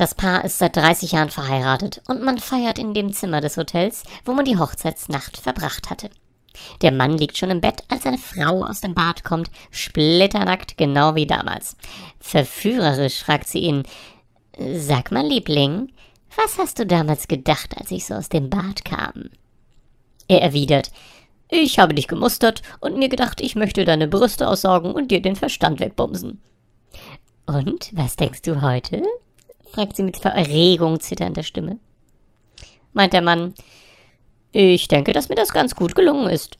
Das Paar ist seit 30 Jahren verheiratet und man feiert in dem Zimmer des Hotels, wo man die Hochzeitsnacht verbracht hatte. Der Mann liegt schon im Bett, als eine Frau aus dem Bad kommt, splitternackt, genau wie damals. Verführerisch fragt sie ihn, Sag mal, Liebling, was hast du damals gedacht, als ich so aus dem Bad kam? Er erwidert, ich habe dich gemustert und mir gedacht, ich möchte deine Brüste aussaugen und dir den Verstand wegbumsen. Und was denkst du heute? Fragt sie mit vor Erregung zitternder Stimme. Meint der Mann, ich denke, dass mir das ganz gut gelungen ist.